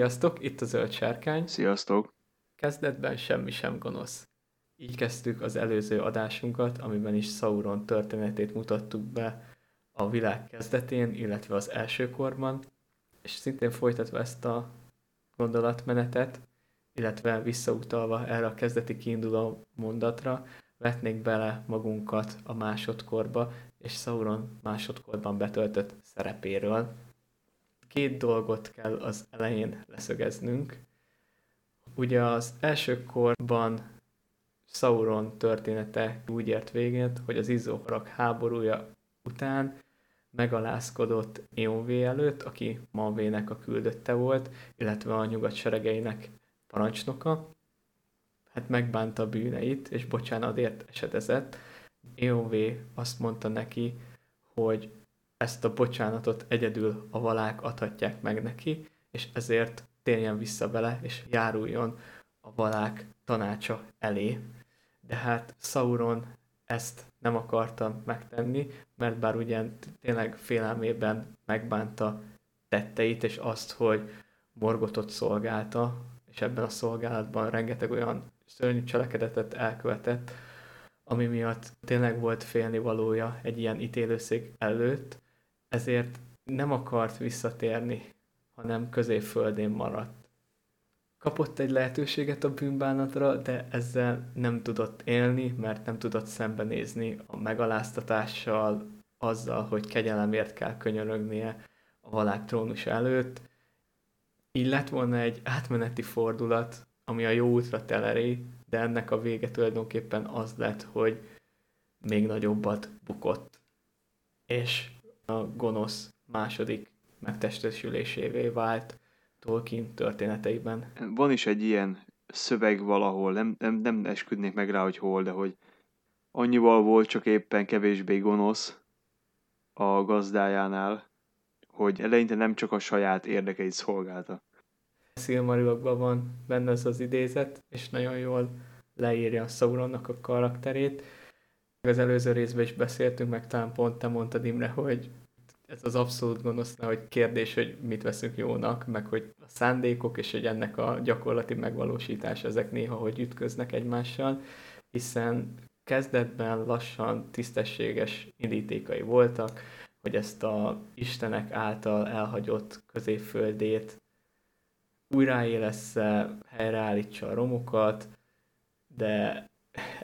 Sziasztok, itt a Zöld Sárkány. Sziasztok! Kezdetben semmi sem gonosz. Így kezdtük az előző adásunkat, amiben is Sauron történetét mutattuk be a világ kezdetén, illetve az első korban, és szintén folytatva ezt a gondolatmenetet, illetve visszautalva erre a kezdeti kiinduló mondatra, vetnék bele magunkat a másodkorba, és Sauron másodkorban betöltött szerepéről. Két dolgot kell az elején leszögeznünk. Ugye az első korban Sauron története úgy ért végét, hogy az izzóharak háborúja után megalázkodott Eonvé előtt, aki Manvének a küldötte volt, illetve a nyugat seregeinek parancsnoka. Hát megbánta a bűneit, és bocsánatért esedezett. Eonvé azt mondta neki, hogy ezt a bocsánatot egyedül a valák adhatják meg neki, és ezért térjen vissza vele, és járuljon a valák tanácsa elé. De hát Sauron ezt nem akarta megtenni, mert bár ugye tényleg félelmében megbánta tetteit, és azt, hogy Morgotot szolgálta, és ebben a szolgálatban rengeteg olyan szörnyű cselekedetet elkövetett, ami miatt tényleg volt félnivalója egy ilyen ítélőszék előtt, ezért nem akart visszatérni, hanem középföldén maradt. Kapott egy lehetőséget a bűnbánatra, de ezzel nem tudott élni, mert nem tudott szembenézni a megaláztatással, azzal, hogy kegyelemért kell könyörögnie a valák trónus előtt. Így lett volna egy átmeneti fordulat, ami a jó útra teleri, de ennek a vége tulajdonképpen az lett, hogy még nagyobbat bukott. És a gonosz második megtestesülésévé vált Tolkien történeteiben. Van is egy ilyen szöveg valahol, nem, nem, nem esküdnék meg rá, hogy hol, de hogy annyival volt csak éppen kevésbé gonosz a gazdájánál, hogy eleinte nem csak a saját érdekeit szolgálta. Szilmarilokban van benne ez az idézet, és nagyon jól leírja Sauronnak a karakterét. Az előző részben is beszéltünk, meg talán pont te mondtad Imre, hogy ez az abszolút gonosz, hogy kérdés, hogy mit veszünk jónak, meg hogy a szándékok és hogy ennek a gyakorlati megvalósítása ezek néha hogy ütköznek egymással, hiszen kezdetben lassan tisztességes indítékai voltak, hogy ezt a Istenek által elhagyott középföldét újraélessze, helyreállítsa a romokat, de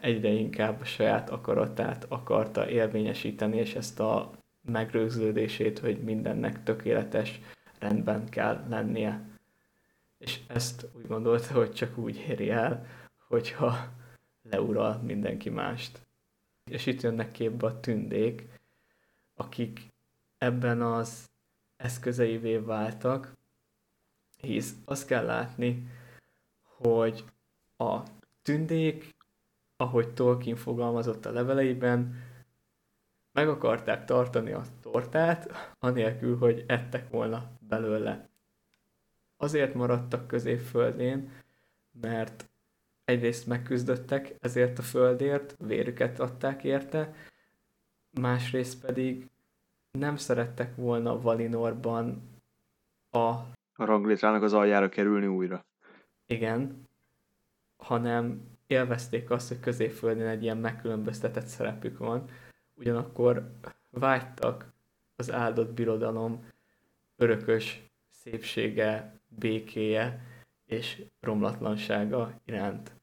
egyre inkább a saját akaratát akarta érvényesíteni, és ezt a megrögződését, hogy mindennek tökéletes rendben kell lennie. És ezt úgy gondolta, hogy csak úgy éri el, hogyha leural mindenki mást. És itt jönnek képbe a tündék, akik ebben az eszközeivé váltak, hisz azt kell látni, hogy a tündék, ahogy Tolkien fogalmazott a leveleiben, meg akarták tartani a tortát, anélkül, hogy ettek volna belőle. Azért maradtak középföldén, mert egyrészt megküzdöttek ezért a földért, vérüket adták érte, másrészt pedig nem szerettek volna Valinorban a... A ranglétrának az aljára kerülni újra. Igen, hanem élvezték azt, hogy középföldén egy ilyen megkülönböztetett szerepük van, ugyanakkor vágytak az áldott birodalom örökös szépsége, békéje és romlatlansága iránt.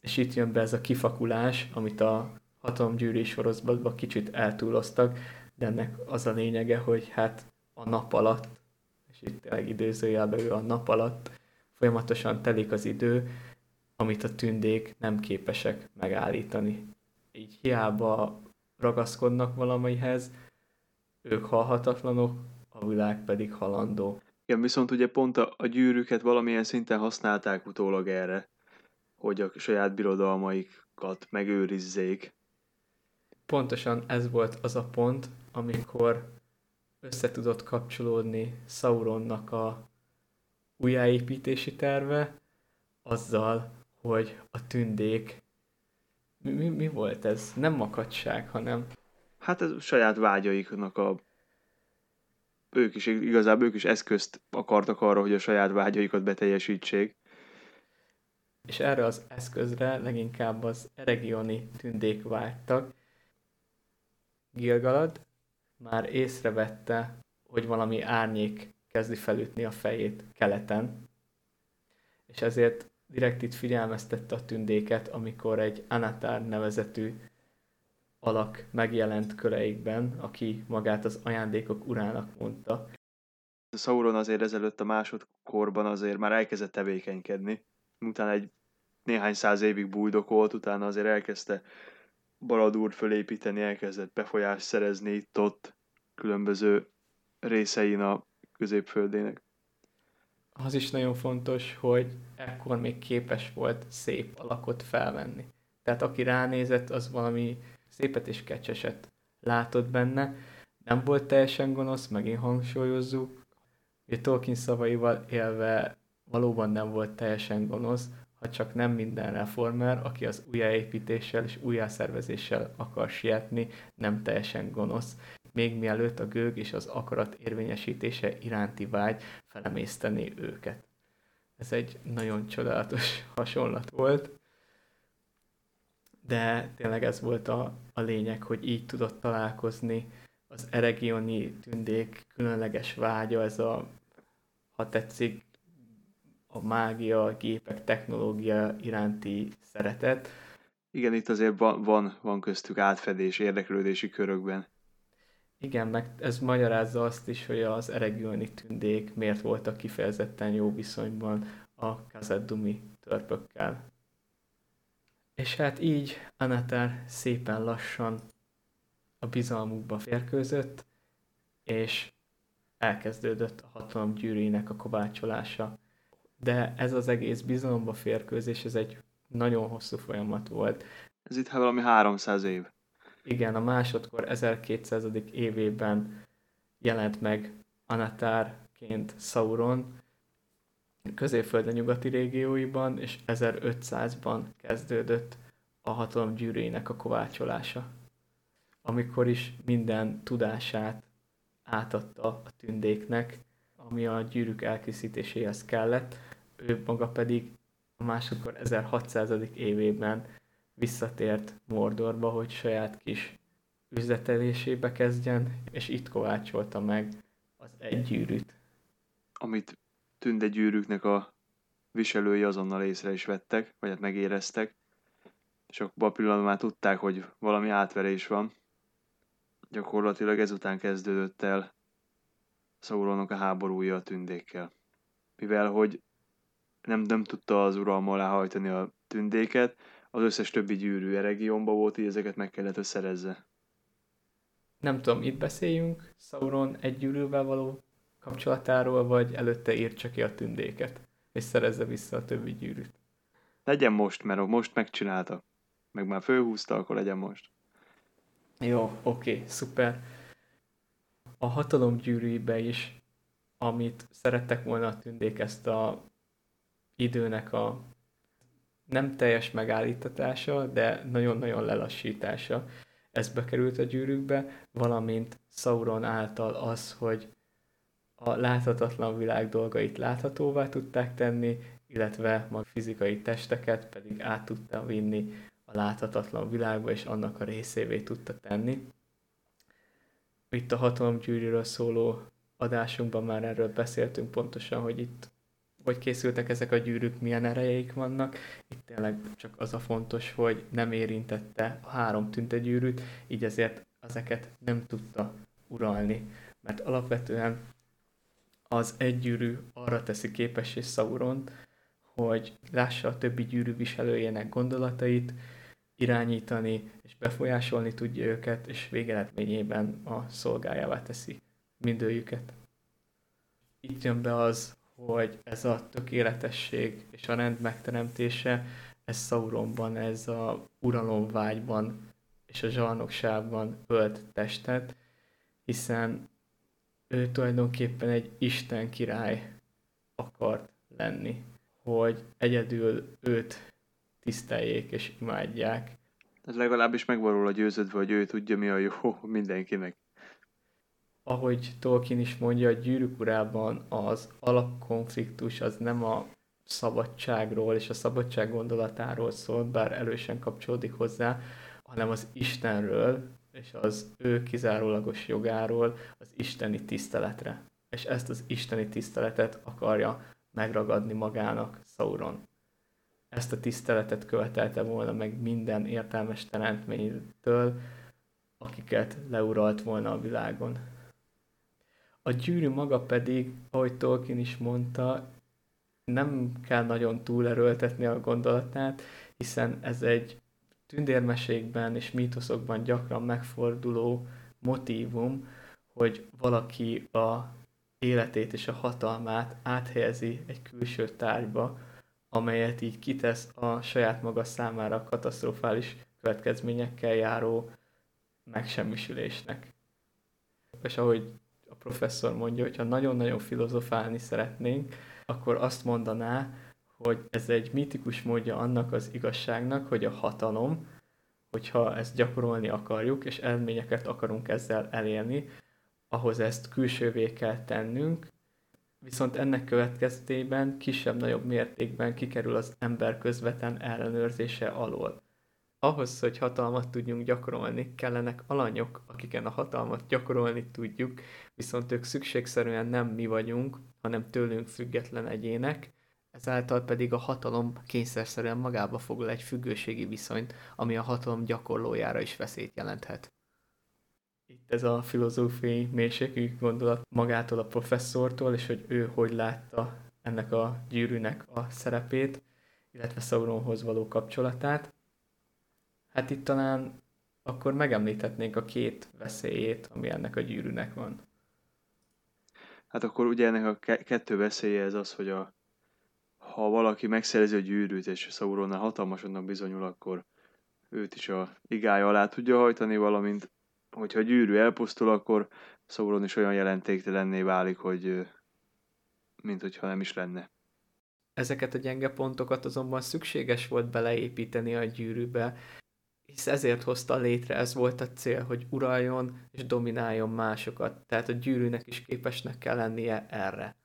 És itt jön be ez a kifakulás, amit a hatalomgyűrű sorozatban kicsit eltúloztak, de ennek az a lényege, hogy hát a nap alatt, és itt tényleg időzőjelben ő a nap alatt, folyamatosan telik az idő, amit a tündék nem képesek megállítani így hiába ragaszkodnak valamihez, ők halhatatlanok, a világ pedig halandó. Igen, viszont ugye pont a, a gyűrűket valamilyen szinten használták utólag erre, hogy a saját birodalmaikat megőrizzék. Pontosan ez volt az a pont, amikor össze tudott kapcsolódni Sauronnak a újjáépítési terve azzal, hogy a tündék mi, mi, mi volt ez? Nem makadság, hanem... Hát ez saját vágyaiknak a ők is igazából ők is eszközt akartak arra, hogy a saját vágyaikat beteljesítsék. És erre az eszközre leginkább az eregioni tündék vágytak. Gilgalad már észrevette, hogy valami árnyék kezdi felütni a fejét keleten, és ezért direkt itt figyelmeztette a tündéket, amikor egy Anatár nevezetű alak megjelent köreikben, aki magát az ajándékok urának mondta. Sauron azért ezelőtt a másodkorban azért már elkezdett tevékenykedni. Utána egy néhány száz évig buldokolt, utána azért elkezdte Baradur fölépíteni, elkezdett befolyást szerezni itt-ott különböző részein a középföldének. Az is nagyon fontos, hogy ekkor még képes volt szép alakot felvenni. Tehát aki ránézett, az valami szépet és kecseset látott benne. Nem volt teljesen gonosz, megint hangsúlyozzuk, hogy Tolkien szavaival élve valóban nem volt teljesen gonosz, ha csak nem minden reformer, aki az újjáépítéssel és újjászervezéssel akar sietni, nem teljesen gonosz, még mielőtt a gőg és az akarat érvényesítése iránti vágy felemészteni őket. Ez egy nagyon csodálatos hasonlat volt, de tényleg ez volt a, a lényeg, hogy így tudott találkozni az eregioni tündék különleges vágya, ez a, ha tetszik, a mágia, a gépek, technológia iránti szeretet. Igen, itt azért van, van, van köztük átfedés érdeklődési körökben. Igen, meg ez magyarázza azt is, hogy az eregioni tündék miért voltak kifejezetten jó viszonyban a Kazeddumi törpökkel. És hát így Anatár szépen lassan a bizalmukba férkőzött, és elkezdődött a hatalom gyűrűinek a kovácsolása. De ez az egész bizalomba férkőzés, ez egy nagyon hosszú folyamat volt. Ez itt valami 300 év. Igen, a másodkor 1200. évében jelent meg Anatárként Sauron, középföld nyugati régióiban, és 1500-ban kezdődött a hatalom gyűrűjének a kovácsolása. Amikor is minden tudását átadta a tündéknek, ami a gyűrűk elkészítéséhez kellett, ő maga pedig a másodkor 1600. évében visszatért Mordorba, hogy saját kis üzletelésébe kezdjen, és itt kovácsolta meg az egy gyűrűt. Amit tündegyűrűknek a viselői azonnal észre is vettek, vagy hát megéreztek, és akkor a pillanatban már tudták, hogy valami átverés van. Gyakorlatilag ezután kezdődött el Sauronnak a háborúja a tündékkel. Mivel, hogy nem, nem tudta az uralma alá hajtani a tündéket, az összes többi gyűrű regionba volt, így ezeket meg kellett összerezze. Nem tudom, itt beszéljünk Sauron egy gyűrűvel való kapcsolatáról, vagy előtte írtsa ki a tündéket, és szerezze vissza a többi gyűrűt. Legyen most, mert most megcsinálta. Meg már fölhúzta, akkor legyen most. Jó, oké, okay, szuper. A hatalom gyűrűibe is, amit szerettek volna a tündék ezt a időnek a nem teljes megállítatása, de nagyon-nagyon lelassítása. Ez bekerült a gyűrűkbe, valamint Sauron által az, hogy a láthatatlan világ dolgait láthatóvá tudták tenni, illetve a fizikai testeket pedig át tudta vinni a láthatatlan világba, és annak a részévé tudta tenni. Itt a hatalomgyűrűről szóló adásunkban már erről beszéltünk pontosan, hogy itt hogy készültek ezek a gyűrűk, milyen erejeik vannak. Itt tényleg csak az a fontos, hogy nem érintette a három tüntegyűrűt, így ezért ezeket nem tudta uralni. Mert alapvetően az egy gyűrű arra teszi képessé Sauron, hogy lássa a többi gyűrű viselőjének gondolatait, irányítani és befolyásolni tudja őket, és végeredményében a szolgájává teszi mindőjüket. Itt jön be az, hogy ez a tökéletesség és a rend megteremtése, ez Sauronban, ez a uralomvágyban és a zsarnokságban ölt testet, hiszen ő tulajdonképpen egy Isten király akart lenni, hogy egyedül őt tiszteljék és imádják. Ez legalábbis meg van róla győződve, hogy ő tudja, mi a jó mindenkinek. Ahogy Tolkien is mondja, a gyűrűk urában az alapkonfliktus az nem a szabadságról és a szabadság gondolatáról szól, bár erősen kapcsolódik hozzá, hanem az Istenről és az ő kizárólagos jogáról, az isteni tiszteletre. És ezt az isteni tiszteletet akarja megragadni magának Sauron. Ezt a tiszteletet követelte volna meg minden értelmes teremtménytől, akiket leuralt volna a világon. A gyűrű maga pedig, ahogy Tolkien is mondta, nem kell nagyon túlerőltetni a gondolatát, hiszen ez egy tündérmesékben és mítoszokban gyakran megforduló motívum, hogy valaki a életét és a hatalmát áthelyezi egy külső tárgyba, amelyet így kitesz a saját maga számára katasztrofális következményekkel járó megsemmisülésnek. És ahogy a professzor mondja, hogyha nagyon-nagyon filozofálni szeretnénk, akkor azt mondaná, hogy ez egy mitikus módja annak az igazságnak, hogy a hatalom, hogyha ezt gyakorolni akarjuk, és eredményeket akarunk ezzel elérni, ahhoz ezt külsővé kell tennünk, viszont ennek következtében kisebb-nagyobb mértékben kikerül az ember közvetlen ellenőrzése alól. Ahhoz, hogy hatalmat tudjunk gyakorolni, kellenek alanyok, akiken a hatalmat gyakorolni tudjuk, viszont ők szükségszerűen nem mi vagyunk, hanem tőlünk független egyének, ezáltal pedig a hatalom kényszerszerűen magába foglal egy függőségi viszonyt, ami a hatalom gyakorlójára is veszélyt jelenthet. Itt ez a filozófiai mélységű gondolat magától a professzortól, és hogy ő hogy látta ennek a gyűrűnek a szerepét, illetve Sauronhoz való kapcsolatát. Hát itt talán akkor megemlíthetnénk a két veszélyét, ami ennek a gyűrűnek van. Hát akkor ugye ennek a kettő veszélye ez az, hogy a, ha valaki megszerzi a gyűrűt, és Sauronnál hatalmasodnak bizonyul, akkor őt is a igája alá tudja hajtani, valamint hogyha a gyűrű elpusztul, akkor Sauron is olyan jelentéktelenné válik, hogy mint hogyha nem is lenne. Ezeket a gyenge pontokat azonban szükséges volt beleépíteni a gyűrűbe, hisz ezért hozta létre, ez volt a cél, hogy uraljon és domináljon másokat, tehát a gyűrűnek is képesnek kell lennie erre.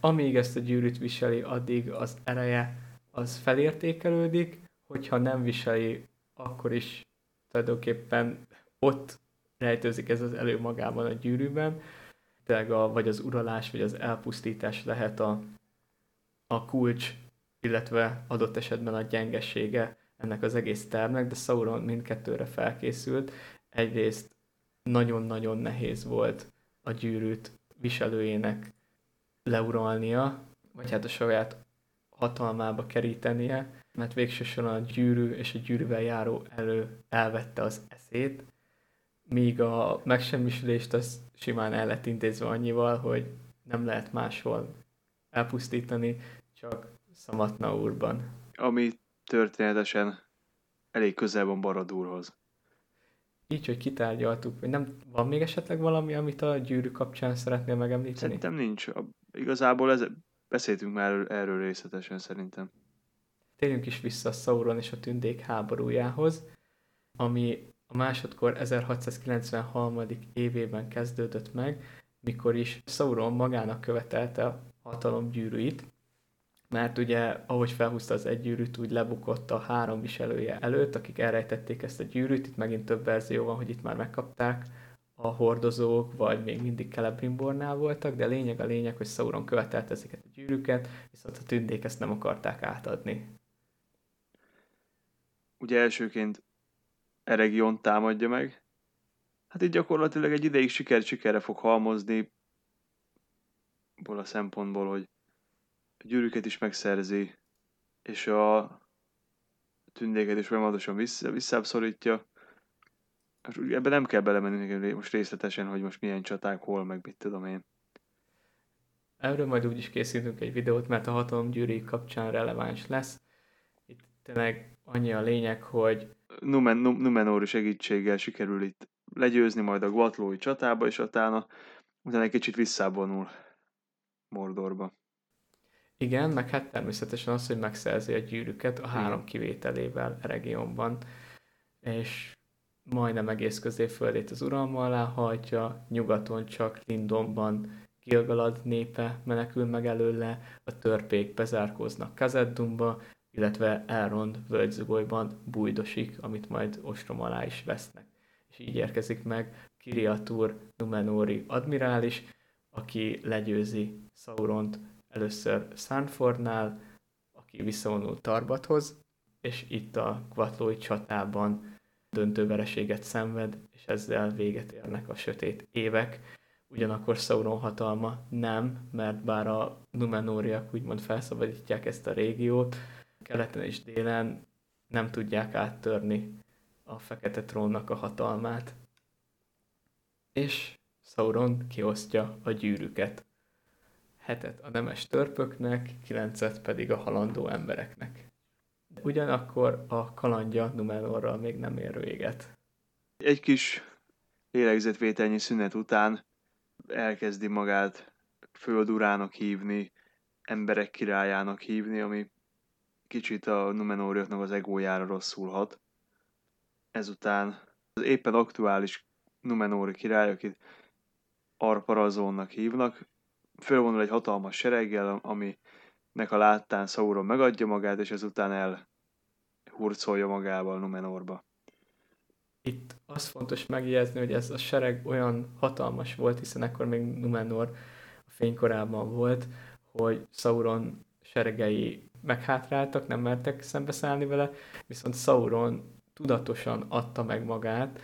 Amíg ezt a gyűrűt viseli, addig az ereje az felértékelődik, hogyha nem viseli, akkor is tulajdonképpen ott rejtőzik ez az elő magában a gyűrűben, tényleg a, vagy az uralás, vagy az elpusztítás lehet a, a kulcs, illetve adott esetben a gyengesége ennek az egész tervnek, de Sauron mindkettőre felkészült. Egyrészt nagyon-nagyon nehéz volt a gyűrűt viselőjének leuralnia, vagy hát a saját hatalmába kerítenie, mert végső soron a gyűrű és a gyűrűvel járó elő elvette az eszét, míg a megsemmisülést az simán el lett intézve annyival, hogy nem lehet máshol elpusztítani, csak Szamatna úrban. Ami történetesen elég közel van Baradúrhoz. Így, hogy kitárgyaltuk, hogy nem van még esetleg valami, amit a gyűrű kapcsán szeretnél megemlíteni? Szerintem nincs. Igazából ez, beszéltünk már erről részletesen szerintem. Térjünk is vissza a Sauron és a tündék háborújához, ami a másodkor 1693. évében kezdődött meg, mikor is Sauron magának követelte a hatalom gyűrűit, mert ugye, ahogy felhúzta az egy gyűrűt, úgy lebukott a három viselője előtt, akik elrejtették ezt a gyűrűt, itt megint több verzió van, hogy itt már megkapták a hordozók, vagy még mindig Celebrimbornál voltak, de lényeg a lényeg, hogy Sauron követelte ezeket a gyűrűket, viszont a tündék ezt nem akarták átadni. Ugye elsőként Eregion támadja meg. Hát itt gyakorlatilag egy ideig siker sikerre fog halmozni, ból a szempontból, hogy gyűrűket is megszerzi, és a tündéket is folyamatosan vissza, visszább Ebben nem kell belemenni most részletesen, hogy most milyen csaták, hol, meg mit tudom én. Erről majd úgy is készítünk egy videót, mert a hatalom gyűrűi kapcsán releváns lesz. Itt tényleg annyi a lényeg, hogy Numen, Numenóri segítséggel sikerül itt legyőzni majd a Guatlói csatába, és utána, utána egy kicsit visszavonul Mordorba. Igen, meg hát természetesen az, hogy megszerzi a gyűrűket a három kivételével Eregionban, és majdnem egész középföldét az uralma alá hajtja, nyugaton csak Lindonban Gilgalad népe menekül meg előle, a törpék bezárkóznak Kazeddumba, illetve Elrond völgyzugolyban bújdosik, amit majd ostrom alá is vesznek. És így érkezik meg Kiriatur Numenori admirális, aki legyőzi Sauront először Sanfordnál, aki visszavonul Tarbathoz, és itt a Kvatlói csatában döntő vereséget szenved, és ezzel véget érnek a sötét évek. Ugyanakkor Sauron hatalma nem, mert bár a Numenóriak úgymond felszabadítják ezt a régiót, keleten és délen nem tudják áttörni a Fekete Trónnak a hatalmát. És Sauron kiosztja a gyűrűket. Hetet a nemes törpöknek, kilencet pedig a halandó embereknek. Ugyanakkor a kalandja Numenorral még nem ér véget. Egy kis lélegzetvételnyi szünet után elkezdi magát földurának hívni, emberek királyának hívni, ami kicsit a Numenóriaknak az egójára rosszul hat. Ezután az éppen aktuális Numenóri király, akit Arparazónnak hívnak, fölvonul egy hatalmas sereggel, aminek a láttán Sauron megadja magát, és ezután hurcolja magával Numenorba. Itt az fontos megjegyezni, hogy ez a sereg olyan hatalmas volt, hiszen akkor még Numenor a fénykorában volt, hogy Sauron seregei meghátráltak, nem mertek szembeszállni vele, viszont Sauron tudatosan adta meg magát,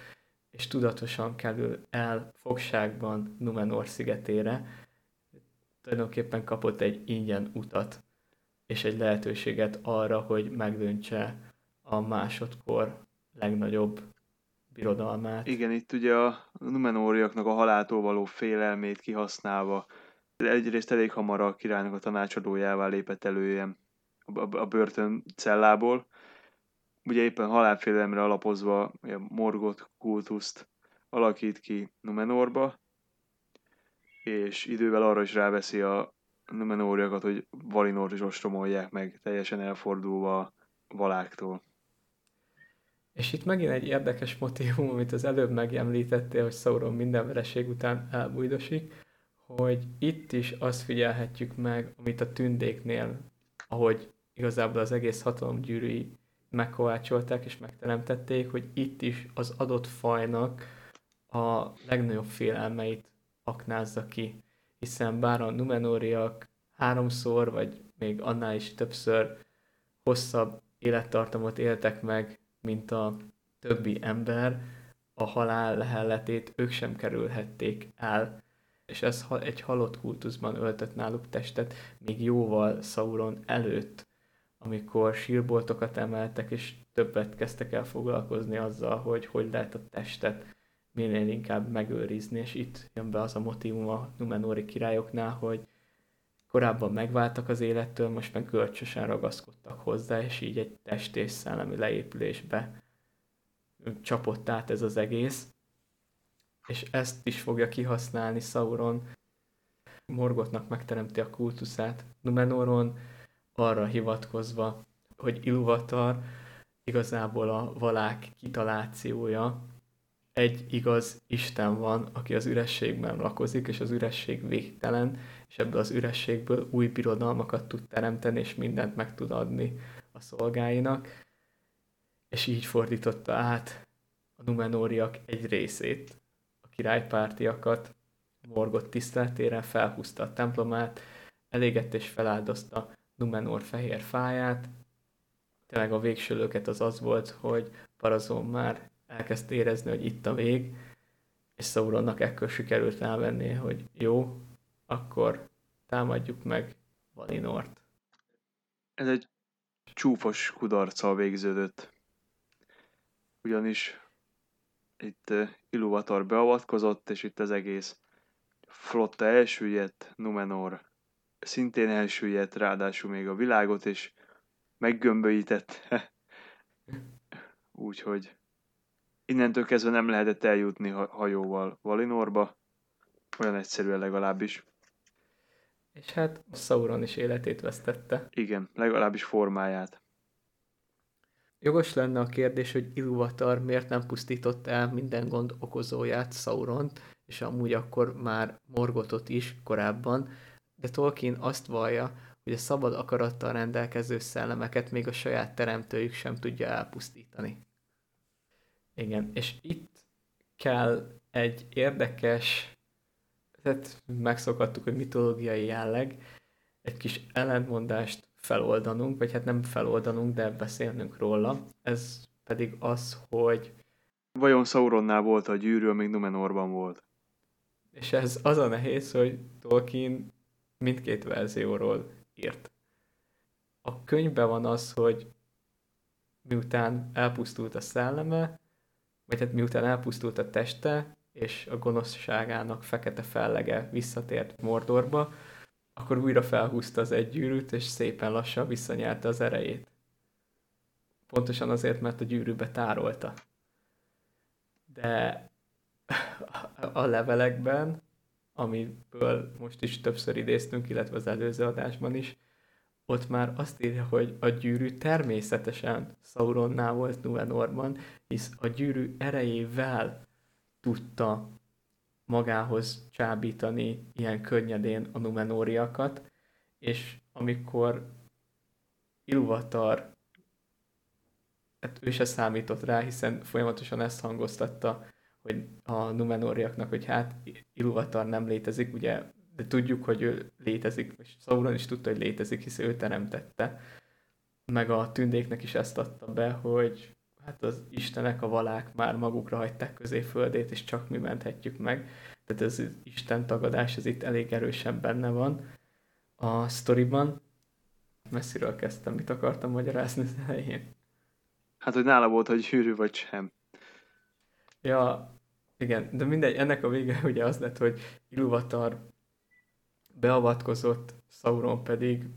és tudatosan kerül el fogságban Numenor szigetére, tulajdonképpen kapott egy ingyen utat, és egy lehetőséget arra, hogy megdöntse a másodkor legnagyobb birodalmát. Igen, itt ugye a Numenóriaknak a haláltól való félelmét kihasználva egyrészt elég hamar a királynak a tanácsadójává lépett elő a börtön cellából. Ugye éppen halálfélelemre alapozva a morgot kultuszt alakít ki Numenorba, és idővel arra is ráveszi a Numenóriakat, hogy Valinor is ostromolják meg, teljesen elfordulva valáktól. És itt megint egy érdekes motivum, amit az előbb megemlítettél, hogy Sauron minden vereség után elbújdosik, hogy itt is azt figyelhetjük meg, amit a tündéknél, ahogy igazából az egész hatalomgyűrűi megkovácsolták és megteremtették, hogy itt is az adott fajnak a legnagyobb félelmeit aknázza ki. Hiszen bár a Numenóriak háromszor, vagy még annál is többször hosszabb élettartamot éltek meg, mint a többi ember, a halál lehelletét ők sem kerülhették el és ez egy halott kultuszban öltött náluk testet még jóval Sauron előtt, amikor sírboltokat emeltek, és többet kezdtek el foglalkozni azzal, hogy hogy lehet a testet minél inkább megőrizni, és itt jön be az a motivum a Numenóri királyoknál, hogy korábban megváltak az élettől, most meg görcsösen ragaszkodtak hozzá, és így egy test és szellemi leépülésbe csapott át ez az egész. És ezt is fogja kihasználni Sauron. Morgotnak megteremti a kultuszát. Numenoron, arra hivatkozva, hogy Iluvatar igazából a valák kitalációja, egy igaz Isten van, aki az ürességben lakozik, és az üresség végtelen, és ebből az ürességből új birodalmakat tud teremteni, és mindent meg tud adni a szolgáinak, és így fordította át a Numenóriak egy részét királypártiakat, Morgott tiszteletére felhúzta a templomát, elégett és feláldozta Numenor fehér fáját. Tényleg a végső az az volt, hogy Parazon már elkezd érezni, hogy itt a vég, és Sauronnak ekkor sikerült rávenni, hogy jó, akkor támadjuk meg Valinort. Ez egy csúfos kudarccal végződött. Ugyanis itt Iluvatar beavatkozott, és itt az egész flotta elsüllyedt, Numenor szintén elsüllyedt, ráadásul még a világot, és meggömbölyített. Úgyhogy innentől kezdve nem lehetett eljutni hajóval Valinorba, olyan egyszerűen legalábbis. És hát Sauron is életét vesztette. Igen, legalábbis formáját. Jogos lenne a kérdés, hogy Ilúvatar miért nem pusztított el minden gond okozóját, Sauront, és amúgy akkor már Morgotot is korábban, de Tolkien azt vallja, hogy a szabad akarattal rendelkező szellemeket még a saját teremtőjük sem tudja elpusztítani. Igen, és itt kell egy érdekes, tehát megszokhattuk, hogy mitológiai jelleg, egy kis ellentmondást feloldanunk, vagy hát nem feloldanunk, de beszélnünk róla. Ez pedig az, hogy... Vajon Sauronnál volt a gyűrű, amíg Numenorban volt? És ez az a nehéz, hogy Tolkien mindkét verzióról írt. A könyvben van az, hogy miután elpusztult a szelleme, vagy hát miután elpusztult a teste, és a gonoszságának fekete fellege visszatért Mordorba, akkor újra felhúzta az egy gyűrűt, és szépen lassan visszanyerte az erejét. Pontosan azért, mert a gyűrűbe tárolta. De a levelekben, amiből most is többször idéztünk, illetve az előző adásban is, ott már azt írja, hogy a gyűrű természetesen Sauronnál volt Nuenorban, hisz a gyűrű erejével tudta magához csábítani ilyen könnyedén a Numenóriakat, és amikor Ilúvatar, hát ő se számított rá, hiszen folyamatosan ezt hangoztatta, hogy a Numenóriaknak, hogy hát Ilúvatar nem létezik, ugye, de tudjuk, hogy ő létezik, és Sauron is tudta, hogy létezik, hisz ő teremtette. Meg a tündéknek is ezt adta be, hogy hát az istenek, a valák már magukra hagyták földét, és csak mi menthetjük meg. Tehát ez az Isten tagadás, ez itt elég erősen benne van a sztoriban. Messziről kezdtem, mit akartam magyarázni az elején. Hát, hogy nála volt, hogy hűrű vagy sem. Ja, igen, de mindegy, ennek a vége ugye az lett, hogy Ilúvatar beavatkozott, Sauron pedig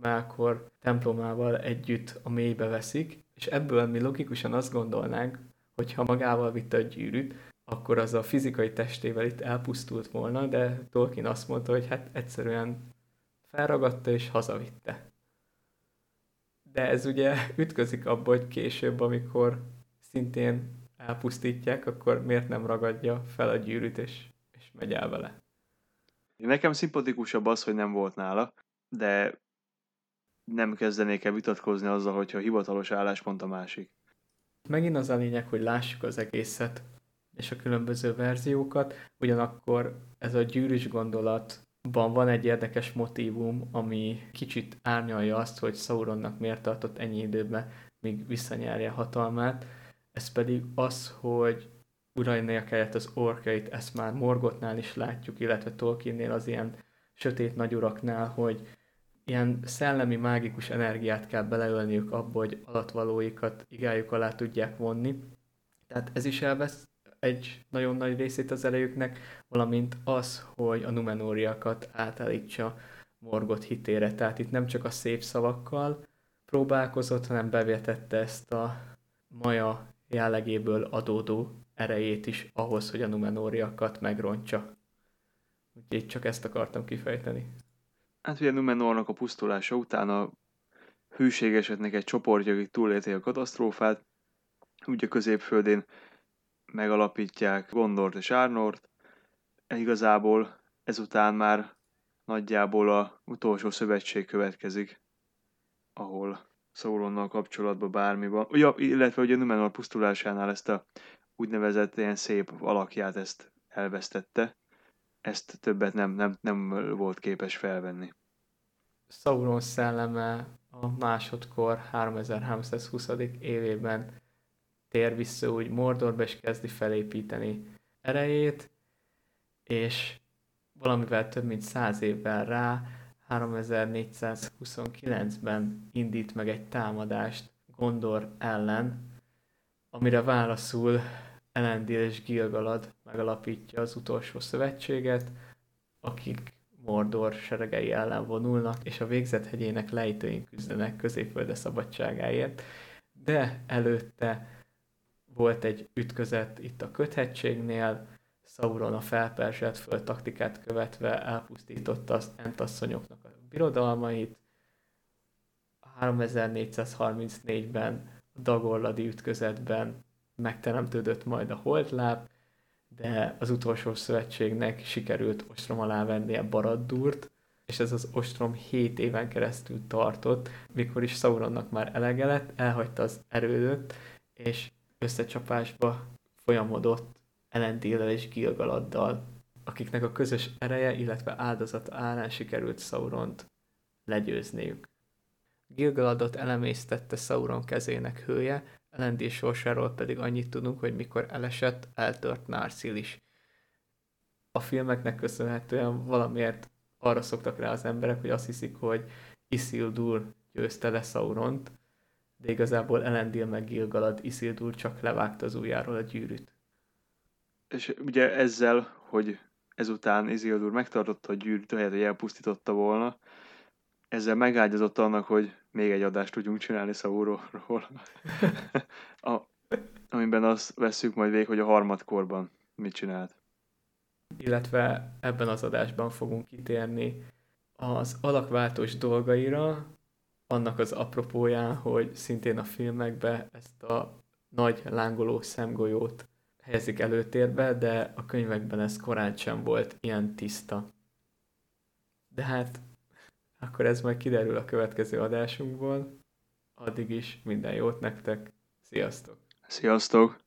Melkor templomával együtt a mélybe veszik, és ebből mi logikusan azt gondolnánk, hogy ha magával vitte a gyűrűt, akkor az a fizikai testével itt elpusztult volna, de Tolkien azt mondta, hogy hát egyszerűen felragadta és hazavitte. De ez ugye ütközik abba, hogy később, amikor szintén elpusztítják, akkor miért nem ragadja fel a gyűrűt és, és megy el vele. Nekem szimpatikusabb az, hogy nem volt nála, de nem kezdenék el vitatkozni azzal, hogyha hivatalos álláspont a másik. Megint az a lényeg, hogy lássuk az egészet és a különböző verziókat, ugyanakkor ez a gyűrűs gondolatban van egy érdekes motívum, ami kicsit árnyalja azt, hogy Sauronnak miért tartott ennyi időben, míg visszanyerje hatalmát. Ez pedig az, hogy uralnia kellett az orkait, ezt már Morgotnál is látjuk, illetve Tolkiennél az ilyen sötét nagyuraknál, hogy ilyen szellemi, mágikus energiát kell beleölniük abba, hogy alatvalóikat igájuk alá tudják vonni. Tehát ez is elvesz egy nagyon nagy részét az erejüknek, valamint az, hogy a Numenóriakat átállítsa Morgot hitére. Tehát itt nem csak a szép szavakkal próbálkozott, hanem bevetette ezt a maja jellegéből adódó erejét is ahhoz, hogy a Numenóriakat megrontsa. Úgyhogy csak ezt akartam kifejteni. Hát ugye Numenornak a pusztulása után a hűségeseknek egy csoportja, akik túlélték a katasztrófát, úgy a középföldén megalapítják Gondort és Árnort. Igazából ezután már nagyjából a utolsó szövetség következik, ahol Sauronnal kapcsolatban bármi van. Ja, illetve a Numenor pusztulásánál ezt a úgynevezett ilyen szép alakját ezt elvesztette. Ezt többet nem, nem, nem volt képes felvenni. Sauron szelleme a másodkor 3320. évében tér vissza úgy Mordorba, és kezdi felépíteni erejét, és valamivel több mint száz évvel rá 3429-ben indít meg egy támadást Gondor ellen, amire válaszul Elendil és Gilgalad megalapítja az utolsó szövetséget, akik Mordor seregei ellen vonulnak, és a végzethegyének lejtőin küzdenek középfölde szabadságáért, de előtte volt egy ütközet itt a köthegységnél, Sauron a felperzselt föld taktikát követve elpusztította az entasszonyoknak a birodalmait, 3434-ben dagorladi ütközetben megteremtődött majd a holdláb, de az utolsó szövetségnek sikerült ostrom alá vennie Baraddúrt, és ez az ostrom 7 éven keresztül tartott, mikor is Sauronnak már elege lett, elhagyta az erődöt, és összecsapásba folyamodott Elendillel és Gilgaladdal, akiknek a közös ereje, illetve áldozata állán sikerült Sauront legyőzniük. Gilgaladot elemésztette Sauron kezének hője, Elendil sorsáról pedig annyit tudunk, hogy mikor elesett, eltört Narsil is. A filmeknek köszönhetően valamiért arra szoktak rá az emberek, hogy azt hiszik, hogy Isildur győzte le Sauront, de igazából Elendil meg Gilgalad Isildur csak levágta az ujjáról a gyűrűt. És ugye ezzel, hogy ezután Isildur megtartotta a gyűrűt, ahelyett, hogy elpusztította volna, ezzel megágyazott annak, hogy még egy adást tudjunk csinálni Sauronról, a, amiben azt veszük majd végig, hogy a harmadkorban mit csinált. Illetve ebben az adásban fogunk kitérni az alakváltós dolgaira, annak az apropóján, hogy szintén a filmekbe ezt a nagy lángoló szemgolyót helyezik előtérbe, de a könyvekben ez korán sem volt ilyen tiszta. De hát akkor ez majd kiderül a következő adásunkból. Addig is minden jót nektek. Sziasztok! Sziasztok!